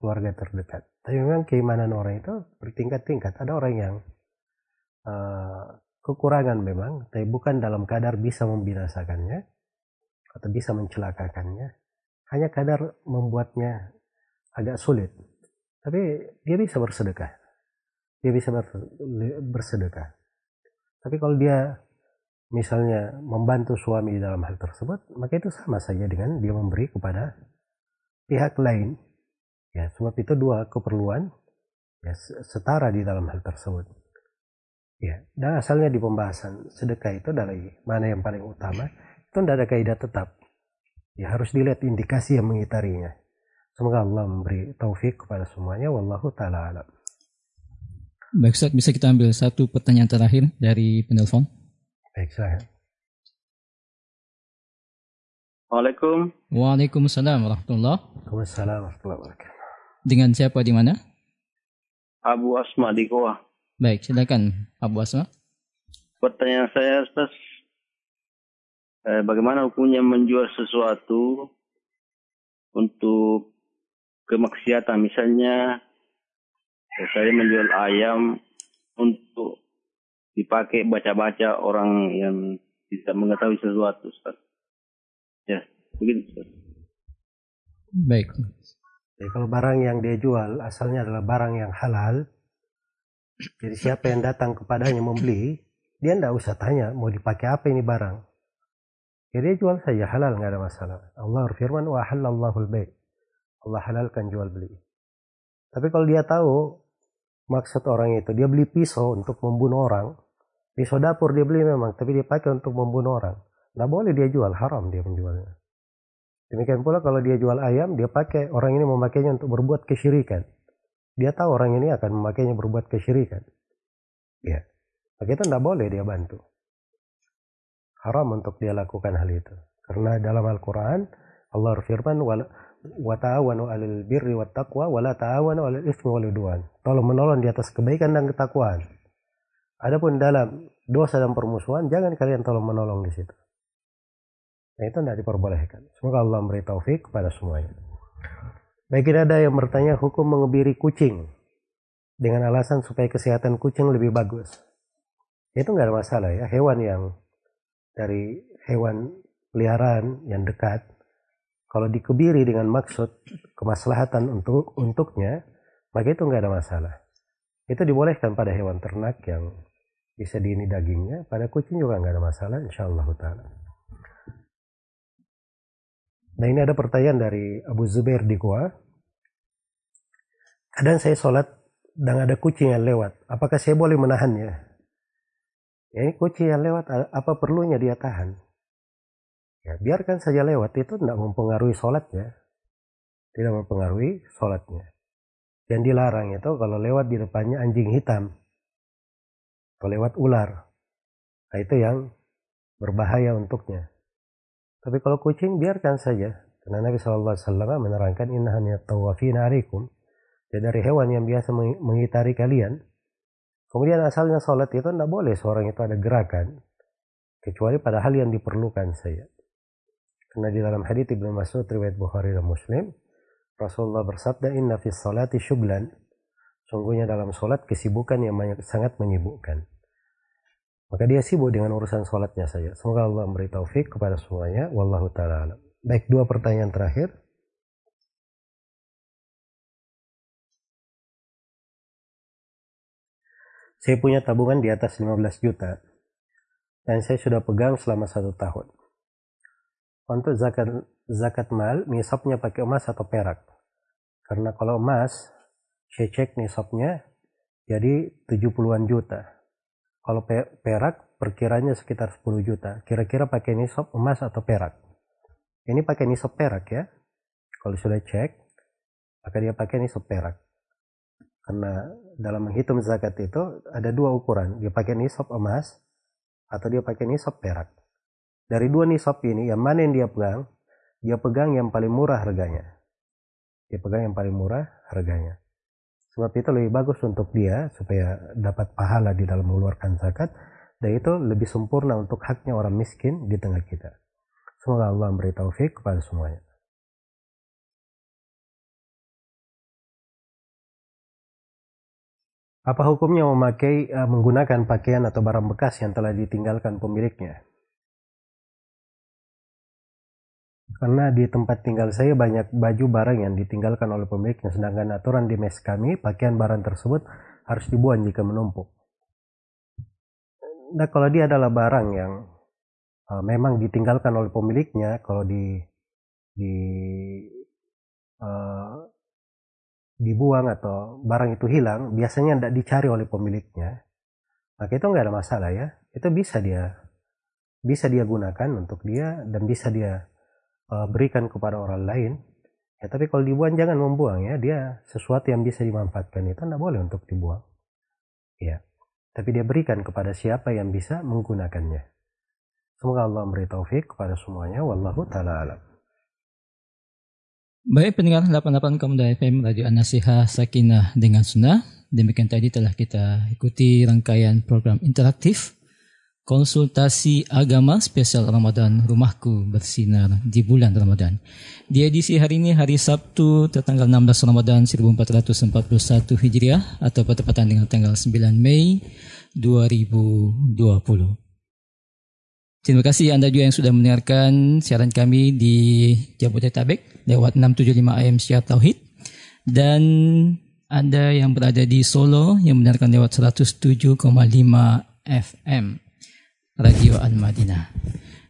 keluarga terdekat. Tapi memang keimanan orang itu bertingkat-tingkat. Ada orang yang uh, kekurangan memang, tapi bukan dalam kadar bisa membinasakannya atau bisa mencelakakannya hanya kadar membuatnya agak sulit. Tapi dia bisa bersedekah. Dia bisa bersedekah. Tapi kalau dia misalnya membantu suami dalam hal tersebut maka itu sama saja dengan dia memberi kepada pihak lain. Ya sebab itu dua keperluan ya setara di dalam hal tersebut. Ya dan asalnya di pembahasan sedekah itu dari mana yang paling utama itu tidak ada kaidah tetap. Ya harus dilihat indikasi yang mengitarinya. Semoga Allah memberi taufik kepada semuanya. Wallahu ta'ala alam. Baik Ustaz, bisa kita ambil satu pertanyaan terakhir dari penelpon? Baik, saya. Waalaikum. Waalaikumsalam warahmatullahi Waalaikumsalam warahmatullahi wabarakatuh. Dengan siapa di mana? Abu Asma di Goa. Baik, silakan Abu Asma. Pertanyaan saya, Ustaz, eh, bagaimana hukumnya menjual sesuatu untuk kemaksiatan misalnya eh, saya menjual ayam untuk dipakai baca-baca orang yang tidak mengetahui sesuatu Ustaz. Ya, begitu Ustaz. Baik. Jadi kalau barang yang dia jual asalnya adalah barang yang halal, jadi siapa yang datang kepadanya membeli, dia tidak usah tanya mau dipakai apa ini barang. Jadi jual saja halal nggak ada masalah. Allah berfirman wa halallahu al Allah halalkan jual beli. Tapi kalau dia tahu maksud orang itu, dia beli pisau untuk membunuh orang. Pisau dapur dia beli memang, tapi dia pakai untuk membunuh orang. Nggak boleh dia jual, haram dia menjualnya. Demikian pula kalau dia jual ayam, dia pakai, orang ini memakainya untuk berbuat kesyirikan. Dia tahu orang ini akan memakainya berbuat kesyirikan. Ya. Maka itu tidak boleh dia bantu haram untuk dia lakukan hal itu. Karena dalam Al-Quran Allah berfirman wa ta'awanu 'alal birri wat taqwa wa la ta'awanu 'alal itsmi wal udwan. Tolong menolong di atas kebaikan dan ketakwaan. Adapun dalam dosa dan permusuhan jangan kalian tolong menolong di situ. Nah itu tidak diperbolehkan. Semoga Allah memberi taufik kepada semuanya. Baik ada yang bertanya hukum mengebiri kucing dengan alasan supaya kesehatan kucing lebih bagus. Itu nggak ada masalah ya. Hewan yang dari hewan peliharaan yang dekat kalau dikebiri dengan maksud kemaslahatan untuk untuknya, maka itu nggak ada masalah. Itu dibolehkan pada hewan ternak yang bisa diini dagingnya, pada kucing juga nggak ada masalah, insya Allah taala. Nah ini ada pertanyaan dari Abu Zubair di Goa. Kadang saya sholat dan ada kucing yang lewat, apakah saya boleh menahannya? Ya, ini kucing yang lewat, apa perlunya dia tahan? Ya, biarkan saja lewat itu tidak mempengaruhi sholatnya. Tidak mempengaruhi sholatnya. Yang dilarang itu kalau lewat di depannya anjing hitam. Atau lewat ular. Nah itu yang berbahaya untuknya. Tapi kalau kucing biarkan saja. Karena Nabi SAW menerangkan innahannya tawafina alaikum. Ya dari hewan yang biasa mengitari kalian. Kemudian asalnya sholat itu tidak boleh seorang itu ada gerakan. Kecuali pada hal yang diperlukan saja. Karena di dalam hadits Ibnu Mas'ud riwayat Bukhari dan Muslim, Rasulullah bersabda, "Inna fi salati syuglan." Sungguhnya dalam solat kesibukan yang sangat menyibukkan. Maka dia sibuk dengan urusan solatnya saja. Semoga Allah memberi taufik kepada semuanya. Wallahu ta'ala Baik, dua pertanyaan terakhir. Saya punya tabungan di atas 15 juta. Dan saya sudah pegang selama satu tahun untuk zakat zakat mal nisabnya pakai emas atau perak. Karena kalau emas saya cek nisabnya jadi 70-an juta. Kalau perak perkiranya sekitar 10 juta. Kira-kira pakai nisab emas atau perak. Ini pakai nisab perak ya. Kalau sudah cek, maka dia pakai nisab perak. Karena dalam menghitung zakat itu ada dua ukuran. Dia pakai nisab emas atau dia pakai nisab perak. Dari dua nisab ini, yang mana yang dia pegang? Dia pegang yang paling murah harganya. Dia pegang yang paling murah harganya. Sebab itu lebih bagus untuk dia supaya dapat pahala di dalam mengeluarkan zakat. Dan itu lebih sempurna untuk haknya orang miskin di tengah kita. Semoga Allah memberi taufik kepada semuanya. Apa hukumnya memakai uh, menggunakan pakaian atau barang bekas yang telah ditinggalkan pemiliknya? Karena di tempat tinggal saya banyak baju barang yang ditinggalkan oleh pemiliknya, sedangkan aturan di mes kami, pakaian barang tersebut harus dibuang jika menumpuk. Nah, kalau dia adalah barang yang uh, memang ditinggalkan oleh pemiliknya, kalau di di uh, dibuang atau barang itu hilang, biasanya tidak dicari oleh pemiliknya, maka itu nggak ada masalah ya. Itu bisa dia bisa dia gunakan untuk dia dan bisa dia uh, berikan kepada orang lain. Ya tapi kalau dibuang jangan membuang ya. Dia sesuatu yang bisa dimanfaatkan itu tidak boleh untuk dibuang. Ya tapi dia berikan kepada siapa yang bisa menggunakannya. Semoga Allah memberi taufik kepada semuanya. Wallahu taala alam Baik pendengar 88 Komda FM Radio An-Nasihah Sakinah dengan Sunnah Demikian tadi telah kita ikuti rangkaian program interaktif konsultasi agama spesial Ramadan Rumahku Bersinar di bulan Ramadan. Di edisi hari ini hari Sabtu tertanggal 16 Ramadan 1441 Hijriah atau bertepatan dengan tanggal 9 Mei 2020. Terima kasih Anda juga yang sudah mendengarkan siaran kami di Jabodetabek lewat 675 AM Syiar Tauhid dan Anda yang berada di Solo yang mendengarkan lewat 107,5 FM. Radio Al-Madinah.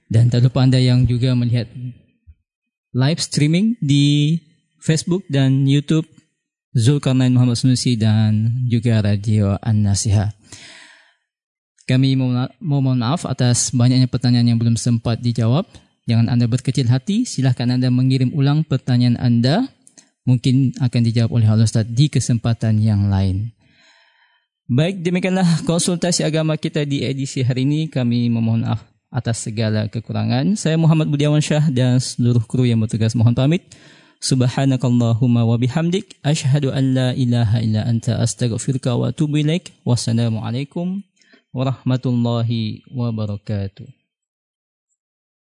Dan tak lupa Anda yang juga melihat live streaming di Facebook dan YouTube Zulkarnain Muhammad Sunusi dan juga Radio An-Nasiha. Kami mohon maaf atas banyaknya pertanyaan yang belum sempat dijawab. Jangan Anda berkecil hati, silahkan Anda mengirim ulang pertanyaan Anda. Mungkin akan dijawab oleh Allah Ustaz di kesempatan yang lain. Baik, demikianlah konsultasi agama kita di edisi hari ini. Kami memohon maaf atas segala kekurangan. Saya Muhammad Budiawan Syah dan seluruh kru yang bertugas mohon pamit. Subhanakallahumma wa bihamdik asyhadu an la ilaha illa anta astaghfiruka wa atubu ilaik. Wassalamualaikum warahmatullahi wabarakatuh.